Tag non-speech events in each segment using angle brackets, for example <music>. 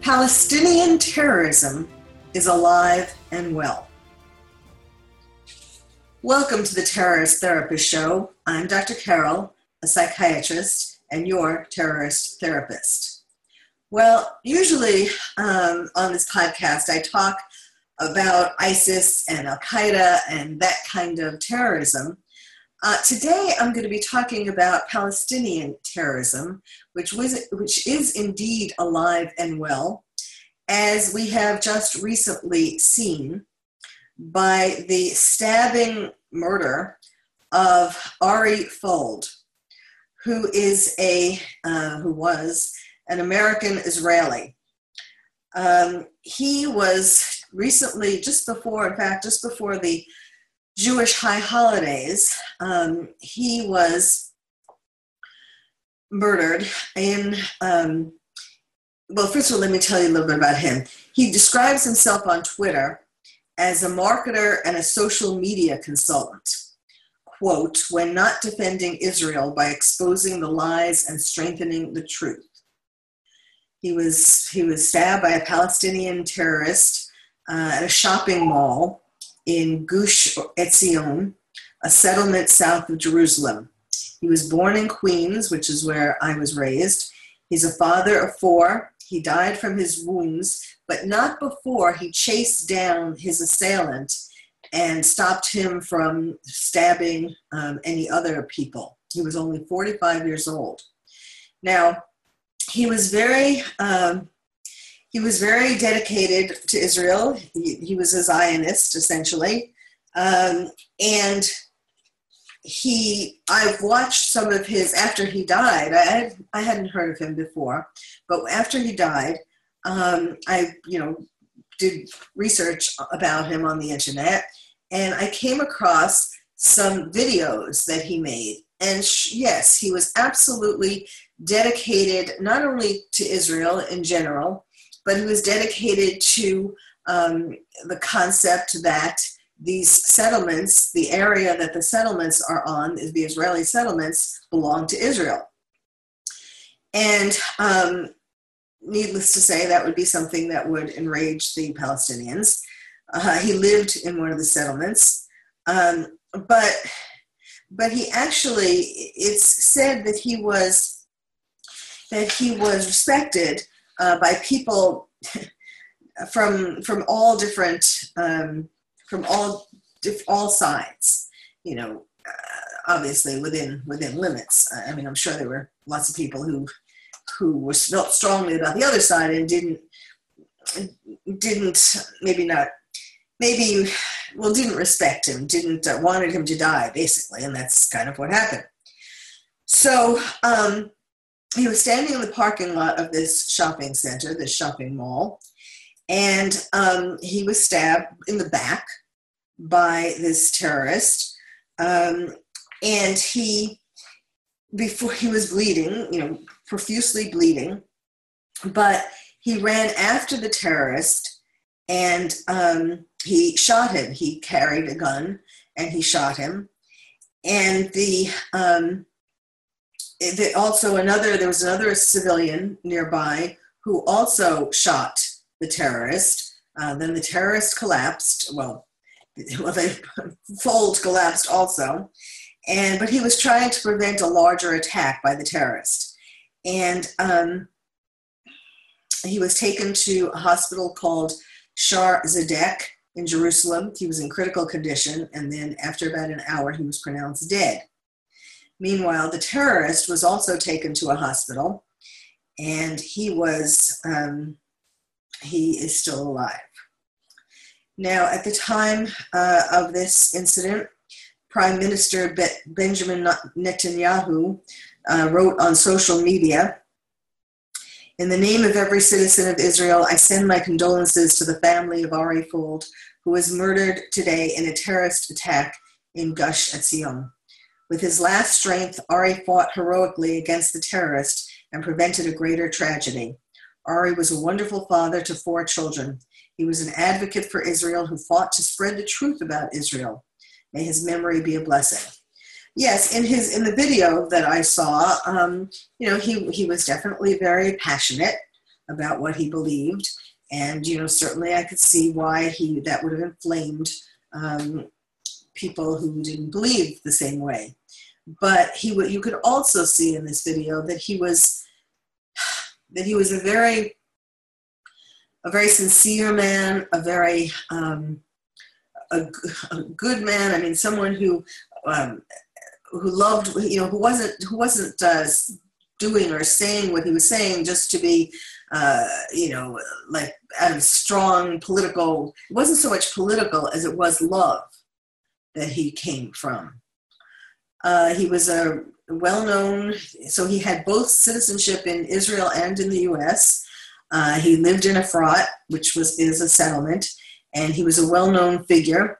Palestinian terrorism is alive and well. Welcome to the Terrorist Therapist Show. I'm Dr. Carol, a psychiatrist and your terrorist therapist. Well, usually um, on this podcast, I talk about ISIS and Al Qaeda and that kind of terrorism. Uh, today, I'm going to be talking about Palestinian terrorism, which, was, which is indeed alive and well, as we have just recently seen by the stabbing murder of Ari Fuld, who is a uh, who was an American Israeli. Um, he was recently, just before, in fact, just before the Jewish high holidays, um, he was murdered in. Um, well, first of all, let me tell you a little bit about him. He describes himself on Twitter as a marketer and a social media consultant quote, when not defending Israel by exposing the lies and strengthening the truth. He was, he was stabbed by a Palestinian terrorist uh, at a shopping mall in Gush Etzion, a settlement south of Jerusalem. He was born in Queens, which is where I was raised. He's a father of four. He died from his wounds, but not before he chased down his assailant and stopped him from stabbing um, any other people. He was only 45 years old. Now, he was very um, he was very dedicated to Israel. He, he was a Zionist essentially, um, and he I've watched some of his after he died. I had, I hadn't heard of him before, but after he died, um, I you know did research about him on the internet, and I came across some videos that he made. And sh- yes, he was absolutely dedicated not only to Israel in general, but he was dedicated to um, the concept that these settlements, the area that the settlements are on, the Israeli settlements, belong to Israel. And um, needless to say, that would be something that would enrage the Palestinians. Uh, he lived in one of the settlements, um, but but he actually it's said that he was that he was respected uh, by people <laughs> from from all different um, from all all sides. You know, uh, obviously within within limits. I mean, I'm sure there were lots of people who who were felt strongly about the other side and didn't didn't maybe not maybe well didn't respect him didn't uh, wanted him to die basically and that's kind of what happened so um, he was standing in the parking lot of this shopping center this shopping mall and um, he was stabbed in the back by this terrorist um, and he before he was bleeding you know profusely bleeding but he ran after the terrorist and um, he shot him. He carried a gun and he shot him. And the, um, the also another there was another civilian nearby who also shot the terrorist. Uh, then the terrorist collapsed. Well, <laughs> well, the Fuld collapsed also, and but he was trying to prevent a larger attack by the terrorist, and um, he was taken to a hospital called Shaare Zedek, in Jerusalem. He was in critical condition, and then after about an hour, he was pronounced dead. Meanwhile, the terrorist was also taken to a hospital, and he was um, he is still alive. Now, at the time uh, of this incident, Prime Minister Be- Benjamin Netanyahu uh, wrote on social media, In the name of every citizen of Israel, I send my condolences to the family of Ari Fuld, who was murdered today in a terrorist attack in Gush Etzion. With his last strength, Ari fought heroically against the terrorist and prevented a greater tragedy. Ari was a wonderful father to four children. He was an advocate for Israel who fought to spread the truth about Israel. May his memory be a blessing. Yes, in his in the video that I saw, um, you know, he he was definitely very passionate about what he believed, and you know, certainly I could see why he that would have inflamed um, people who didn't believe the same way. But he you could also see in this video that he was that he was a very a very sincere man, a very um, a, a, good man. I mean, someone who um, who loved, you know, who wasn't who wasn't uh, doing or saying what he was saying just to be, uh, you know, like out of strong political. It wasn't so much political as it was love that he came from. Uh, he was a well known, so he had both citizenship in Israel and in the US. Uh, he lived in Efrat, which was is a settlement, and he was a well known figure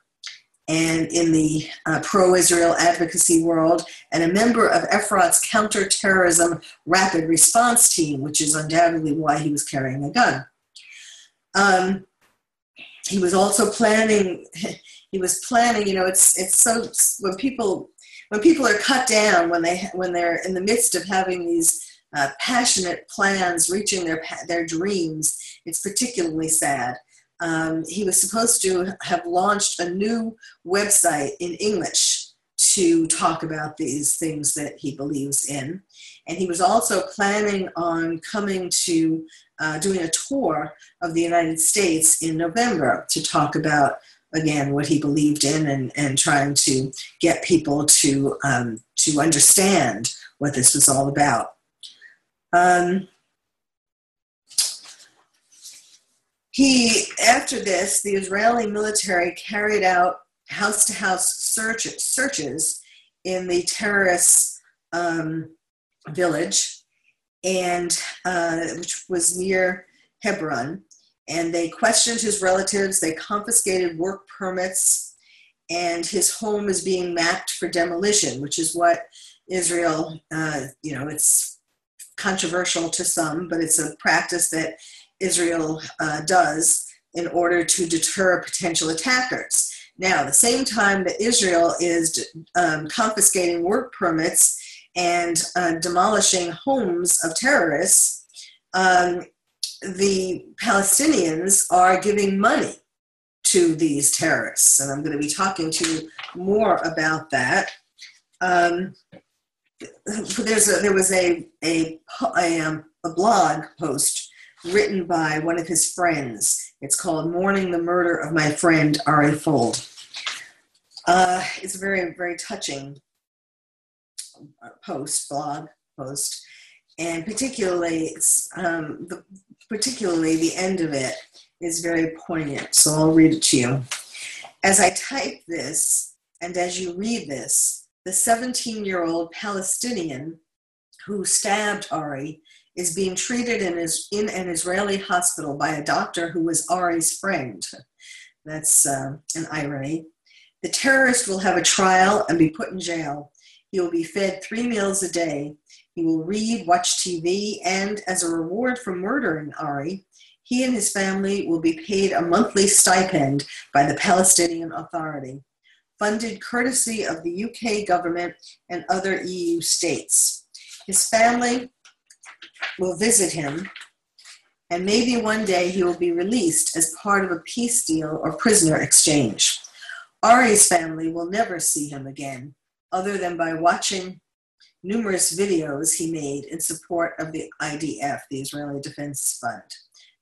and in the uh, pro Israel advocacy world, and a member of Efrat's counterterrorism rapid response team, which is undoubtedly why he was carrying a gun. Um, he was also planning, <laughs> he was planning, you know, it's, it's so, when people, when people are cut down, when, they, when they're in the midst of having these uh, passionate plans, reaching their, their dreams, it's particularly sad um, he was supposed to have launched a new website in English to talk about these things that he believes in. And he was also planning on coming to uh, doing a tour of the United States in November to talk about, again, what he believed in and, and trying to get people to, um, to understand what this was all about. Um, He, after this, the Israeli military carried out house to house searches in the terrorist um, village, and uh, which was near Hebron. And they questioned his relatives, they confiscated work permits, and his home is being mapped for demolition, which is what Israel, uh, you know, it's controversial to some, but it's a practice that Israel uh, does in order to deter potential attackers. Now, the same time that Israel is um, confiscating work permits and uh, demolishing homes of terrorists, um, the Palestinians are giving money to these terrorists. And I'm going to be talking to you more about that. Um, there's a, there was a, a, a, um, a blog post written by one of his friends. It's called Mourning the Murder of My Friend Ari Fuld. Uh, it's a very, very touching post, blog post, and particularly, um, the, particularly the end of it is very poignant. So I'll read it to you. As I type this, and as you read this, the 17 year old Palestinian who stabbed Ari is being treated in, in an Israeli hospital by a doctor who was Ari's friend. That's uh, an irony. The terrorist will have a trial and be put in jail. He will be fed three meals a day. He will read, watch TV, and as a reward for murdering Ari, he and his family will be paid a monthly stipend by the Palestinian Authority, funded courtesy of the UK government and other EU states. His family will visit him, and maybe one day he will be released as part of a peace deal or prisoner exchange. Ari's family will never see him again, other than by watching numerous videos he made in support of the IDF, the Israeli Defense Fund,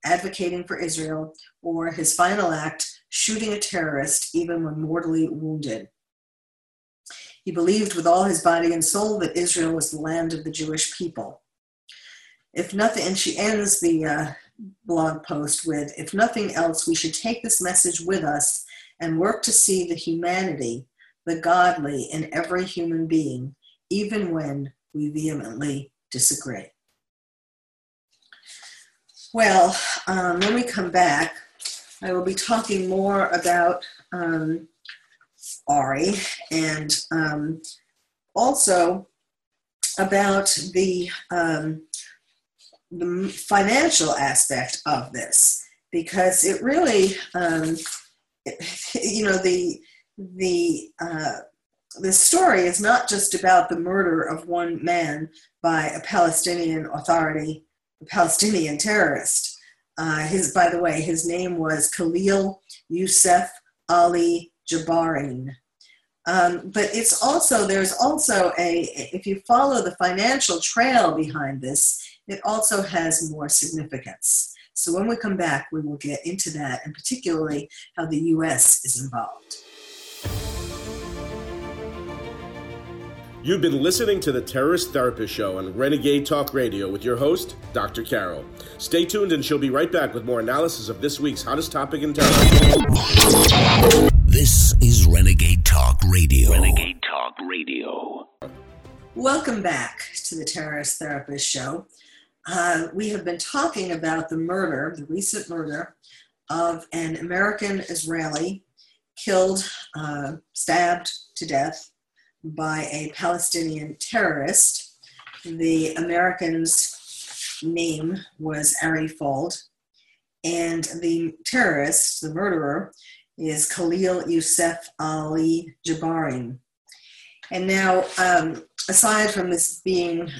advocating for Israel, or his final act, shooting a terrorist even when mortally wounded. He believed with all his body and soul that Israel was the land of the Jewish people if nothing, and she ends the uh, blog post with, if nothing else, we should take this message with us and work to see the humanity, the godly in every human being, even when we vehemently disagree. Well, um, when we come back, I will be talking more about um, Ari and um, also about the um, the financial aspect of this because it really um, it, <laughs> you know the the uh, the story is not just about the murder of one man by a Palestinian authority, a Palestinian terrorist. Uh, his, by the way, his name was Khalil Youssef Ali Jabarin. Um, but it's also, there's also a, if you follow the financial trail behind this, it also has more significance. So when we come back, we will get into that and particularly how the US is involved. You've been listening to the Terrorist Therapist Show on Renegade Talk Radio with your host, Dr. Carol. Stay tuned and she'll be right back with more analysis of this week's hottest topic in terrorism. This is Renegade Talk Radio. Renegade Talk Radio. Welcome back to the Terrorist Therapist Show. Uh, we have been talking about the murder, the recent murder of an American Israeli killed, uh, stabbed to death by a Palestinian terrorist. The American's name was Ari Fuld, and the terrorist, the murderer, is Khalil Youssef Ali Jabarin. And now, um, aside from this being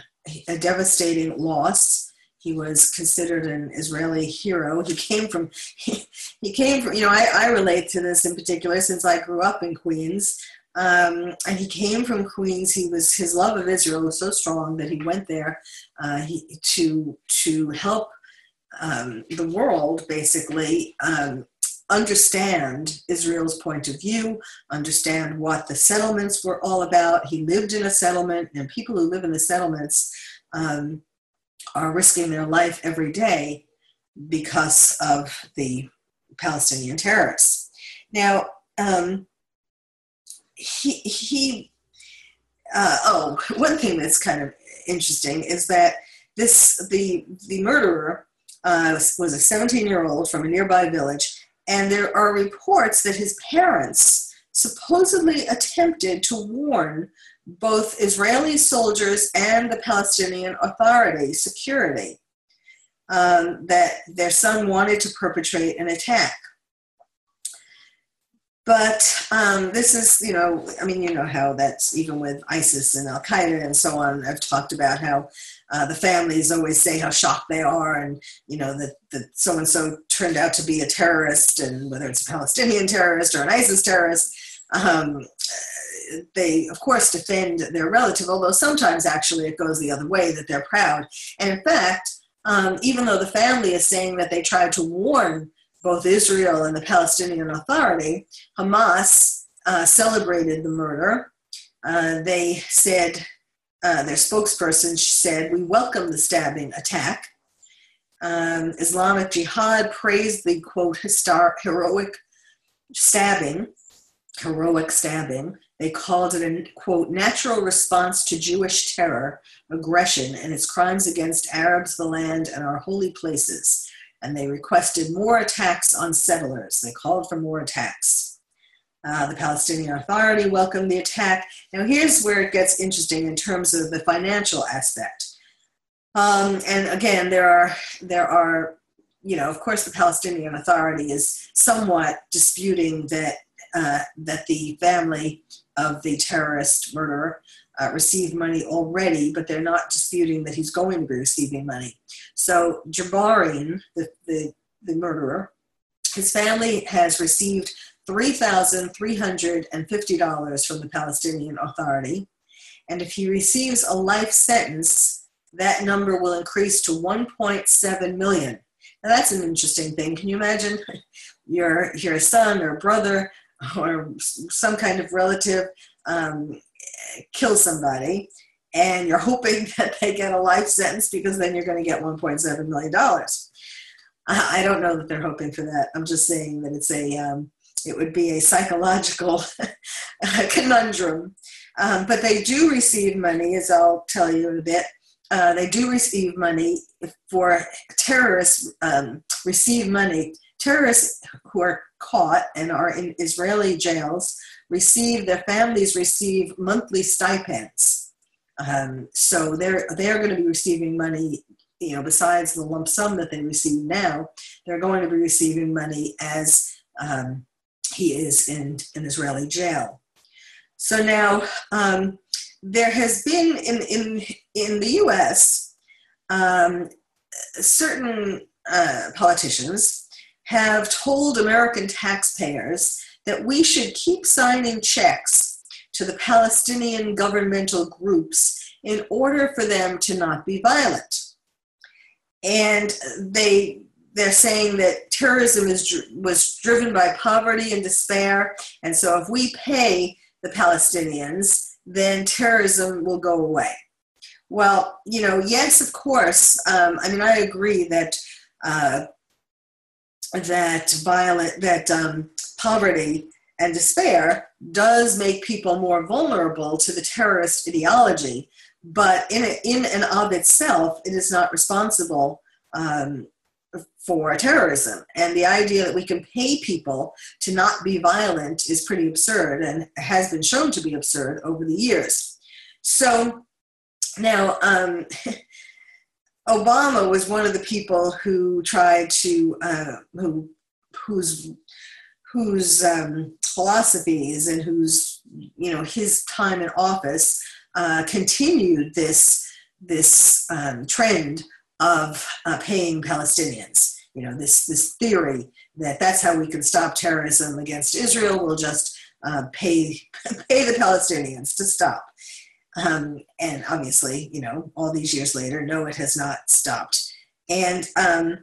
a devastating loss, he was considered an Israeli hero. He came from, he, <laughs> he came from, you know, I, I relate to this in particular since I grew up in Queens. Um, and he came from Queens. He was his love of Israel was so strong that he went there uh, he, to to help um, the world basically um, understand Israel's point of view, understand what the settlements were all about. He lived in a settlement, and people who live in the settlements um, are risking their life every day because of the Palestinian terrorists. Now um, he he uh, oh <laughs> one thing that's kind of interesting is that this the the murderer uh, was a 17 year old from a nearby village and there are reports that his parents supposedly attempted to warn both Israeli soldiers and the Palestinian Authority security um, that their son wanted to perpetrate an attack. But um, this is, you know, I mean, you know how that's even with ISIS and Al Qaeda and so on. I've talked about how uh, the families always say how shocked they are, and you know that that so and so turned out to be a terrorist, and whether it's a Palestinian terrorist or an ISIS terrorist, um, they of course defend their relative. Although sometimes actually it goes the other way that they're proud, and in fact, um, even though the family is saying that they tried to warn both Israel and the Palestinian Authority, Hamas uh, celebrated the murder. Uh, they said, uh, their spokesperson said, We welcome the stabbing attack. Um, Islamic Jihad praised the quote, heroic stabbing, heroic stabbing. They called it a quote, natural response to Jewish terror, aggression, and its crimes against Arabs, the land, and our holy places and they requested more attacks on settlers. They called for more attacks. Uh, the Palestinian Authority welcomed the attack. Now, here's where it gets interesting in terms of the financial aspect. Um, and again, there are there are, you know, of course, the Palestinian Authority is somewhat disputing that uh, that the family of the terrorist murderer uh, received money already, but they're not disputing that he's going to be receiving money. So Jabarin, the, the, the murderer, his family has received $3,350 from the Palestinian Authority. And if he receives a life sentence, that number will increase to 1.7 million. Now that's an interesting thing. Can you imagine your your son or brother or some kind of relative um, kill somebody and you're hoping <laughs> that they get a life sentence because then you're going to get $1.7 million. I don't know that they're hoping for that. I'm just saying that it's a, um, it would be a psychological <laughs> conundrum. Um, but they do receive money, as I'll tell you in a bit. uh, they do receive money for terrorists um, receive money. Terrorists who are caught and are in Israeli jails receive their families receive monthly stipends. Um, so they're they're going to be receiving money. You know, besides the lump sum that they receive now, they're going to be receiving money as um, he is in an Israeli jail. So now um, there has been in in in the U.S. Um, certain uh, politicians have told American taxpayers that we should keep signing checks to the Palestinian governmental groups in order for them to not be violent. And they they're saying that terrorism is was driven by poverty and despair, and so if we pay the Palestinians, then terrorism will go away. Well, you know, yes, of course. Um, I mean, I agree that uh, that violent that um, poverty and despair does make people more vulnerable to the terrorist ideology, but in a, in and of itself, it is not responsible um, for terrorism. And the idea that we can pay people to not be violent is pretty absurd and has been shown to be absurd over the years. So now, um, <laughs> Obama was one of the people who tried to, uh, who, whose, whose um, philosophies and whose, you know, his time in office uh, continued this, this um, trend of uh, paying Palestinians. You know, this, this theory that that's how we can stop terrorism against Israel. We'll just uh, pay, <laughs> pay the Palestinians to stop. Um, and obviously, you know, all these years later, no, it has not stopped. And um,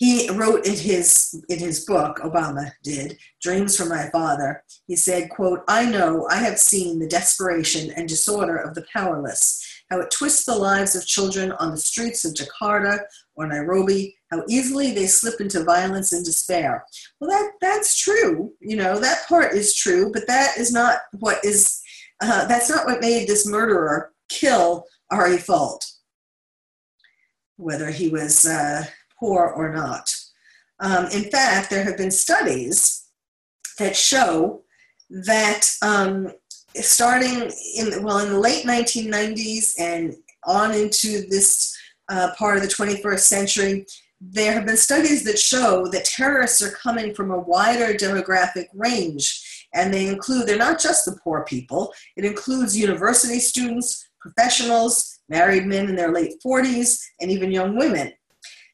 he wrote in his in his book, Obama did, Dreams from My Father. He said, "quote I know I have seen the desperation and disorder of the powerless, how it twists the lives of children on the streets of Jakarta or Nairobi, how easily they slip into violence and despair." Well, that that's true. You know, that part is true, but that is not what is uh, that's not what made this murderer kill Ari Fuld, whether he was uh, poor or not. Um, in fact, there have been studies that show that um, starting in well in the late 1990s and on into this uh, part of the 21st century, there have been studies that show that terrorists are coming from a wider demographic range and they include, they're not just the poor people, it includes university students, professionals, married men in their late 40s, and even young women.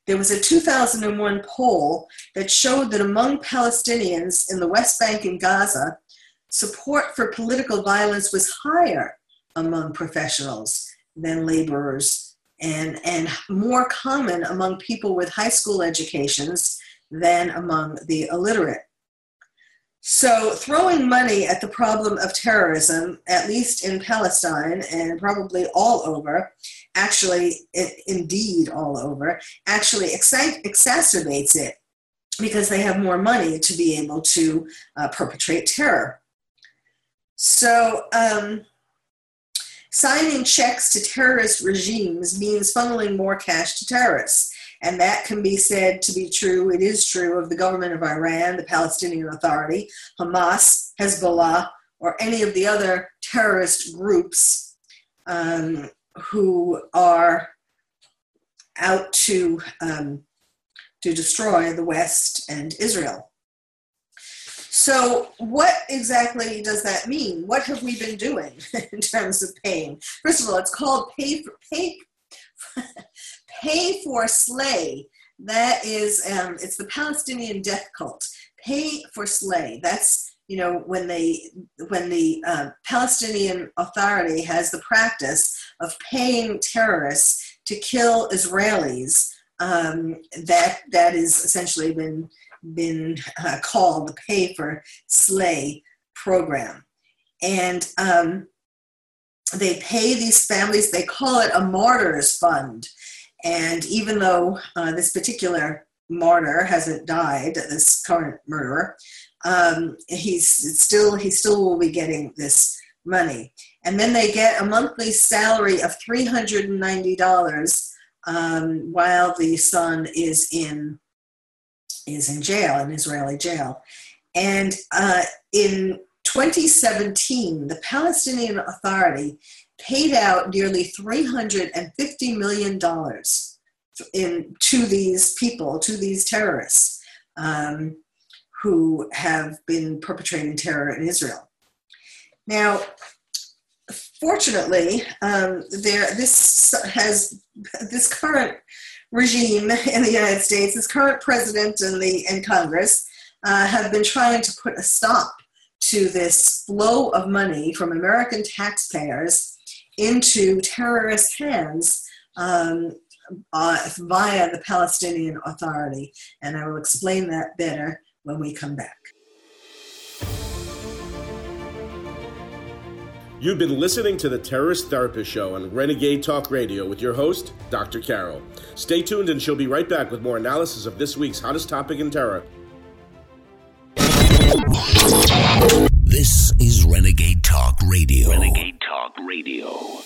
There was a 2001 poll that showed that among Palestinians in the West Bank and Gaza, support for political violence was higher among professionals than laborers and, and more common among people with high school educations than among the illiterate. So, throwing money at the problem of terrorism, at least in Palestine and probably all over, actually, it, indeed all over, actually exacerbates it because they have more money to be able to uh, perpetrate terror. So, um, signing checks to terrorist regimes means funneling more cash to terrorists. And that can be said to be true. It is true of the government of Iran, the Palestinian Authority, Hamas, Hezbollah, or any of the other terrorist groups um, who are out to, um, to destroy the West and Israel. So, what exactly does that mean? What have we been doing <laughs> in terms of paying? First of all, it's called pay for pay pay for slay. That is, um, it's the Palestinian death cult. Pay for slay. That's you know when they when the uh, Palestinian Authority has the practice of paying terrorists to kill Israelis. Um, that that is essentially been been uh, called the pay for slay program, and um, they pay these families. They call it a martyrs fund and even though uh, this particular martyr hasn't died, this current murderer, um, he's still he still will be getting this money. and then they get a monthly salary of $390 um, while the son is in is in jail, in Israeli jail. And uh, in 2017, the Palestinian Authority paid out nearly $350 million in, to these people, to these terrorists um, who have been perpetrating terror in Israel. Now, fortunately, um, there this has this current regime in the United States, this current president and the and Congress uh, have been trying to put a stop to this flow of money from American taxpayers into terrorist hands um, uh, via the Palestinian Authority. And I will explain that better when we come back. You've been listening to the Terrorist Therapist Show on Renegade Talk Radio with your host, Dr. Carol. Stay tuned and she'll be right back with more analysis of this week's hottest topic in terror. This is Renegade Talk Radio. Renegade Talk Radio.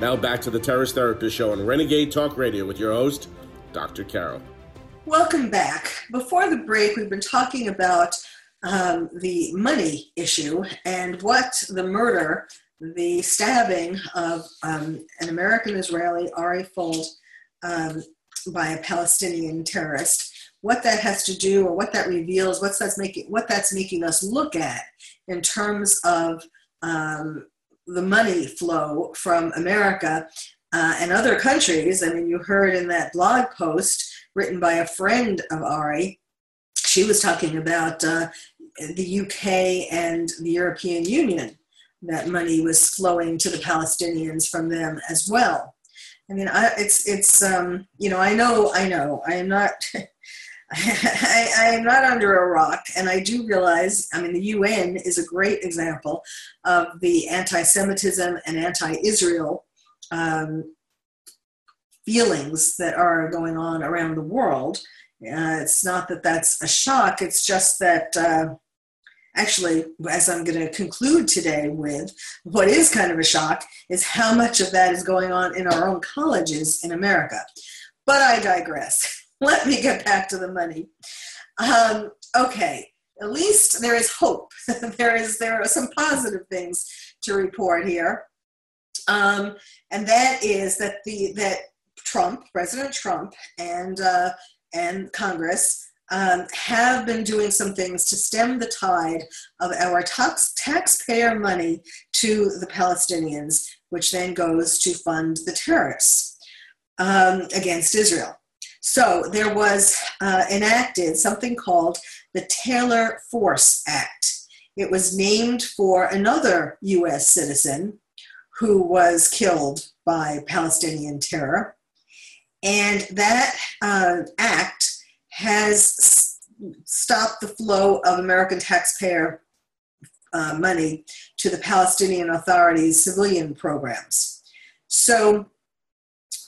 Now back to the Terrorist Therapist Show on Renegade Talk Radio with your host, Dr. Carol. Welcome back. Before the break, we've been talking about um, the money issue and what the murder, the stabbing of um, an American Israeli, Ari Fuld, um, by a Palestinian terrorist, what that has to do or what that reveals, what's that's making, what that's making us look at in terms of um, the money flow from America uh, and other countries. I mean, you heard in that blog post written by a friend of Ari, she was talking about uh, the UK and the European Union. That money was flowing to the Palestinians from them as well. I mean, I, it's it's um, you know I know I know I am not <laughs> <laughs> I, I, am not under a rock, and I do realize. I mean, the UN is a great example of the anti-Semitism and anti-Israel um, feelings that are going on around the world. Uh, it's not that that's a shock. It's just that uh, actually, as I'm going to conclude today with, what is kind of a shock is how much of that is going on in our own colleges in America. But I digress. Let me get back to the money. Um, okay, at least there is hope. <laughs> there is there are some positive things to report here, um, and that is that the that Trump, President Trump, and uh, and Congress um, have been doing some things to stem the tide of our tax, taxpayer money to the Palestinians, which then goes to fund the terrorists um, against Israel. So there was uh, enacted something called the Taylor Force Act. It was named for another US citizen who was killed by Palestinian terror. And that uh, act has stopped the flow of American taxpayer uh, money to the Palestinian Authority's civilian programs. So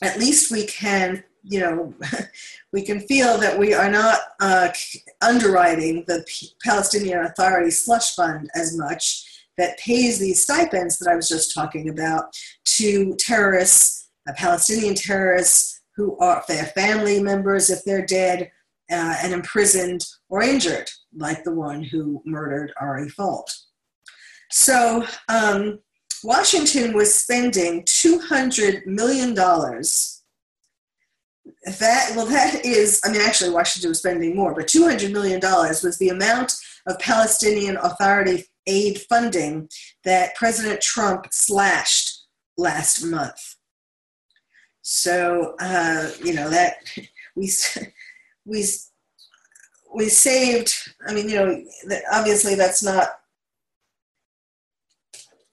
at least we can, you know, <laughs> we can feel that we are not uh, underwriting the P- Palestinian Authority slush fund as much that pays these stipends that I was just talking about to terrorists, uh, Palestinian terrorists who are their family members if they're dead, uh, and imprisoned or injured, like the one who murdered Ari Fuld. So um, Washington was spending $200 million. That, well, that is, I mean, actually, Washington was spending more, but $200 million was the amount of Palestinian Authority aid funding that President Trump slashed last month. So, uh, you know, that we <laughs> we we saved. I mean, you know, obviously that's not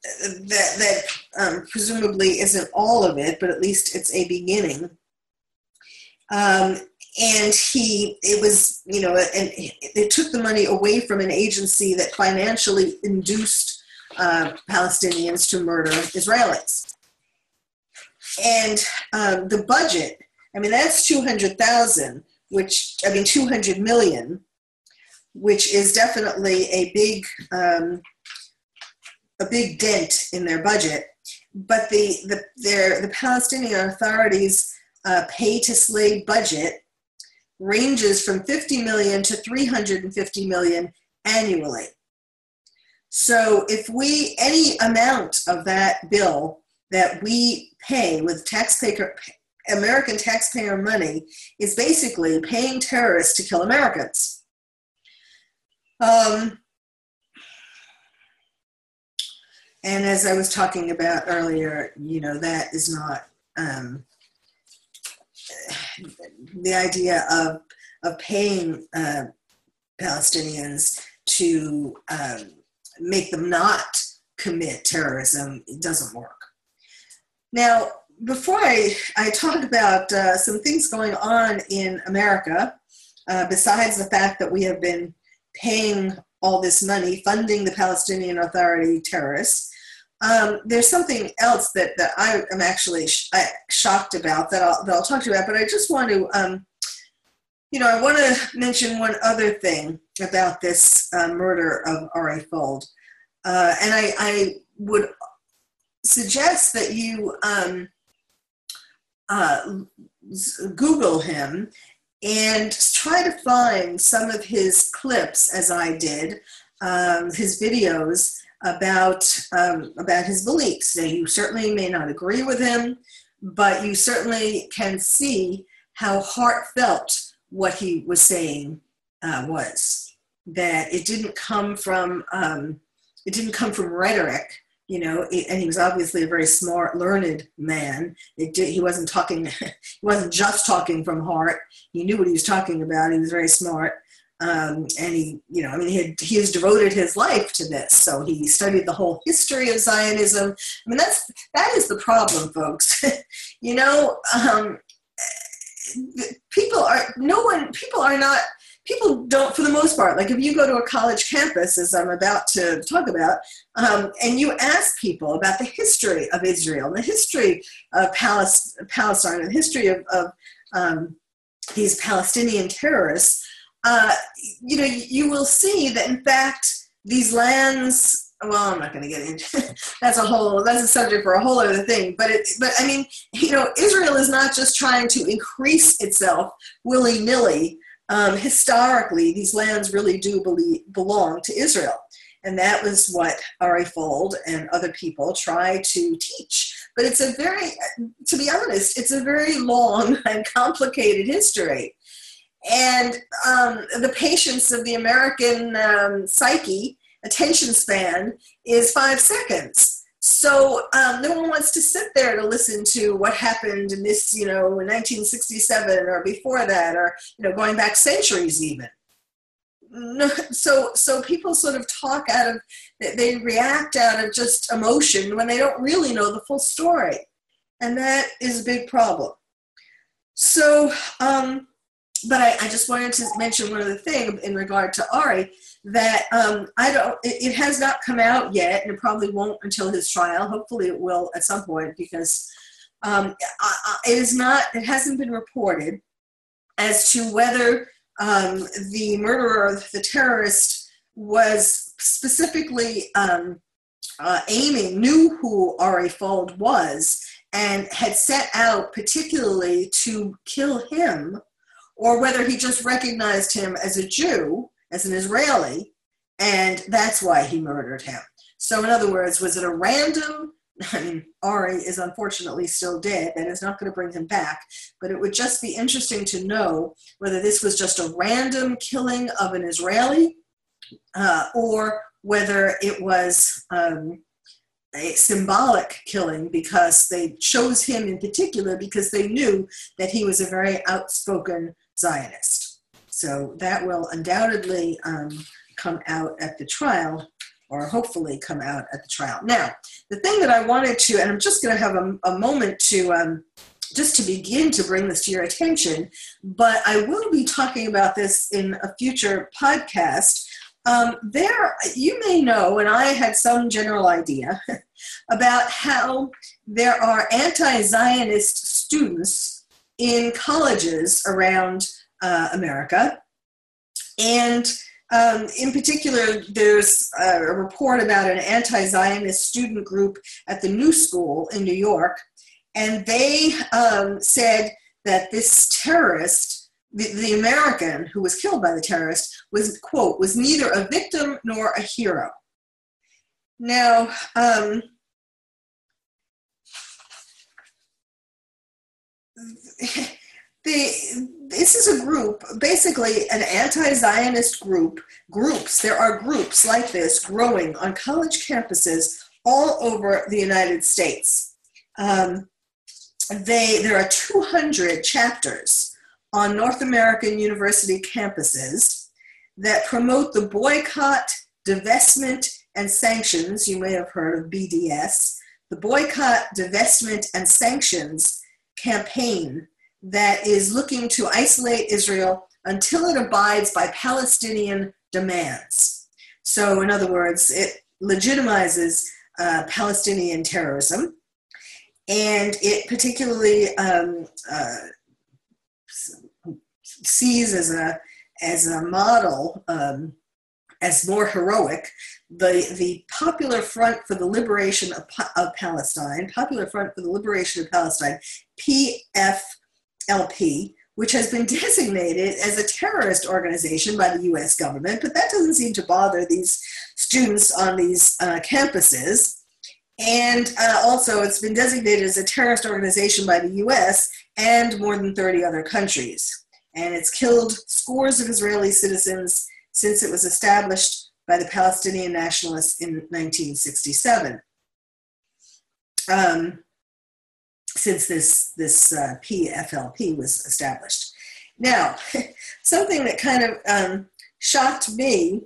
that that um, presumably isn't all of it, but at least it's a beginning. Um, and he, it was, you know, and it took the money away from an agency that financially induced uh, Palestinians to murder Israelis. And um, the budget, I mean, that's two hundred thousand which I mean, 200 million, which is definitely a big, um, a big dent in their budget. But the the their, the Palestinian authorities' uh, pay to slay budget ranges from 50 million to 350 million annually. So if we any amount of that bill that we pay with taxpayer American taxpayer money is basically paying terrorists to kill Americans. Um, and as I was talking about earlier, you know, that is not um, the idea of, of paying uh, Palestinians to um, make them not commit terrorism. It doesn't work. Now, before I, I talk about uh, some things going on in America, uh, besides the fact that we have been paying all this money, funding the Palestinian Authority terrorists, um, there's something else that, that I am actually sh- I, shocked about that I'll, that I'll talk to you about, but I just want to, um, you know, I want to mention one other thing about this uh, murder of Ari Fuld. Uh, and I, I, would suggest that you um, uh, Google him and try to find some of his clips, as I did, um, his videos about um, about his beliefs. Now, you certainly may not agree with him, but you certainly can see how heartfelt what he was saying uh, was. That it didn't come from um, it didn't come from rhetoric, you know. and he was obviously a very smart, learned man. It did, he wasn't talking. <laughs> he wasn't just talking from heart. He knew what he was talking about. He was very smart. Um, and he, you know, I mean, he, had, he has devoted his life to this. So he studied the whole history of Zionism. I mean, that's that is the problem, folks. <laughs> you know, um, people are no one. People are not. People don't, for the most part. Like if you go to a college campus, as I'm about to talk about, um, and you ask people about the history of Israel, the history of Palestine, Palestine the history of, of um, these Palestinian terrorists uh, you know, you will see that in fact these lands. Well, I'm not going to get into <laughs> that's a whole that's a subject for a whole other thing. But it, but I mean, you know, Israel is not just trying to increase itself willy nilly. Um, historically, these lands really do believe, belong to Israel. And that was what Ari Fuld and other people try to teach. But it's a very, to be honest, it's a very long and complicated history and um, the patience of the American um, psyche attention span is five seconds. So um, no one wants to sit there to listen to what happened in this, you know, in 1967 or before that, or you know, going back centuries even. No, So, so people sort of talk out of, they react out of just emotion when they don't really know the full story, and that is a big problem. So, um, but I, I, just wanted to mention one other thing in regard to Ari that um, I don't. It, it, has not come out yet, and it probably won't until his trial. Hopefully, it will at some point because um, I, it is not. It hasn't been reported as to whether um, the murderer, the terrorist, was specifically um, uh, aiming, knew who Ari Fuld was, and had set out particularly to kill him or whether he just recognized him as a Jew, as an Israeli, and that's why he murdered him. So, in other words, was it a random? <laughs> I mean, Ari is unfortunately still dead. That is not going to bring him back. But it would just be interesting to know whether this was just a random killing of an Israeli uh, or whether it was um, a symbolic killing because they chose him in particular because they knew that he was a very outspoken Zionist. So that will undoubtedly um, come out at the trial, or hopefully come out at the trial. Now, the thing that I wanted to, and I'm just going to have a, a, moment to um, just to begin to bring this to your attention, but I will be talking about this in a future podcast. Um, there, you may know, and I had some general idea <laughs> about how there are anti Zionist students in colleges around uh, America. And Um, in particular, there's a report about an anti Zionist student group at the New School in New York, and they um, said that this terrorist, the, the American who was killed by the terrorist, was, quote, was neither a victim nor a hero. Now, um, the, this is a group, basically an anti-Zionist group, groups, there are groups like this growing on college campuses all over the United States. Um, they, there are 200 chapters on North American university campuses that promote the boycott, divestment, and sanctions, you may have heard of BDS, the boycott, divestment, and sanctions campaign that is looking to isolate Israel until it abides by Palestinian demands. So, in other words, it legitimizes uh, Palestinian terrorism, and it particularly um, uh, sees as a as a model um, as more heroic the the Popular Front for the Liberation of, of Palestine, Popular Front for the Liberation of Palestine, PF LP, which has been <laughs> designated as a terrorist organization by the US government, but that doesn't seem to bother these students on these uh, campuses. And uh, also, it's been designated as a terrorist organization by the US and more than 30 other countries. And it's killed scores of Israeli citizens since it was established by the Palestinian nationalists in 1967. Um, since this this uh, PFLP was established. Now, <laughs> something that kind of um, shocked me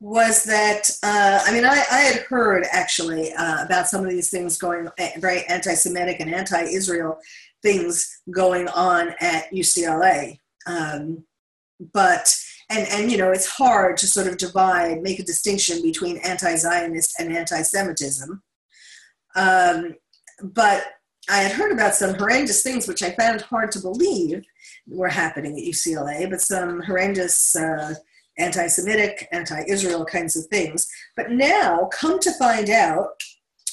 was that uh, I mean I, I, had heard actually uh, about some of these things going eh, very anti-Semitic and anti-Israel things going on at UCLA, um, but and and you know it's hard to sort of divide make a distinction between anti-Zionist and anti-Semitism. Um, but I had heard about some horrendous things which I found hard to believe were happening at UCLA, but some horrendous uh, anti Semitic, anti Israel kinds of things. But now, come to find out,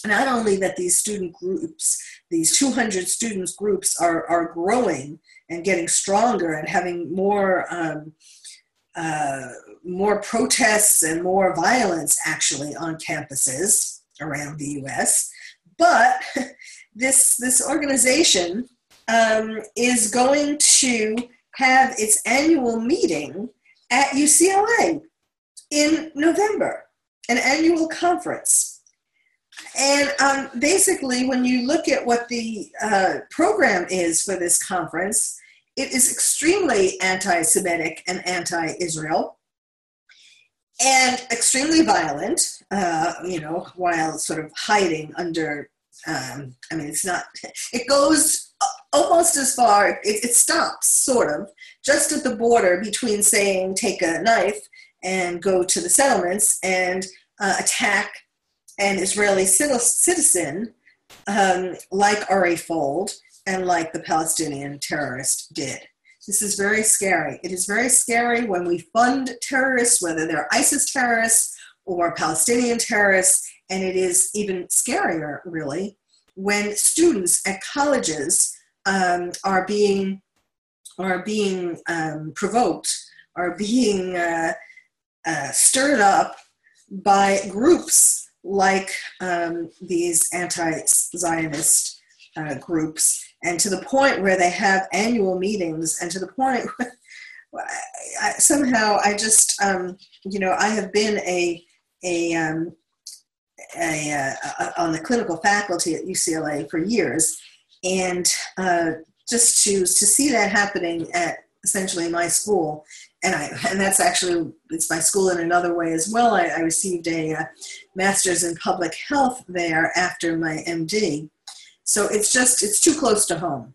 not only that these student groups, these 200 students groups, are, are growing and getting stronger and having more. Um, uh, more protests and more violence actually on campuses around the US, but <laughs> this this organization um, is going to have its annual meeting at UCLA in November, an annual conference. And um, basically, when you look at what the uh, program is for this conference, it is extremely anti Semitic and anti Israel and extremely violent, uh, you know, while sort of hiding under um, I mean, it's not, it goes almost as far, it, it stops sort of just at the border between saying take a knife and go to the settlements and uh, attack an Israeli citizen um, like Ari Fuld and like the Palestinian terrorist did. This is very scary. It is very scary when we fund terrorists, whether they're ISIS terrorists or Palestinian terrorists, and it is even scarier, really, when students at colleges um, are being are being um, provoked, are being uh, uh, stirred up by groups like um, these anti-Zionist uh, groups, and to the point where they have annual meetings, and to the point <laughs> where I, somehow I just, um, you know, I have been a a um, a, uh, on the clinical faculty at UCLA for years, and uh, just to to see that happening at essentially my school, and I and that's actually it's my school in another way as well. I, I received a, a uh, master's in public health there after my MD, so it's just it's too close to home.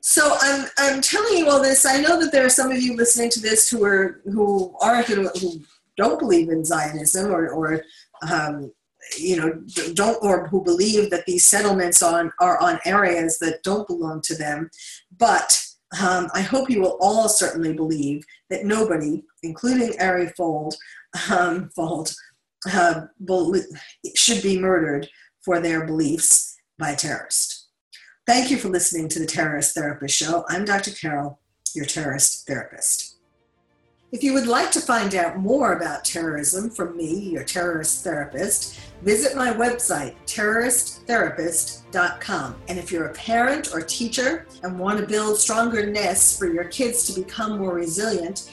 So I'm I'm telling you all this. I know that there are some of you listening to this who are who aren't who don't believe in Zionism or or um, you know don't or who believe that these settlements on are on areas that don't belong to them but Um, I hope you will all certainly believe that nobody, including Ari Fuld, um, Fuld uh, should be murdered for their beliefs by a terrorist. Thank you for listening to the Terrorist Therapist Show. I'm Dr. Carol, your terrorist therapist. If you would like to find out more about terrorism from me, your terrorist therapist, visit my website, terroristtherapist.com. And if you're a parent or teacher and want to build stronger nests for your kids to become more resilient,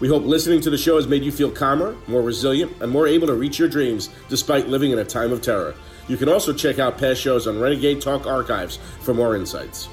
We hope listening to the show has made you feel calmer, more resilient, and more able to reach your dreams despite living in a time of terror. You can also check out past shows on Renegade Talk archives for more insights.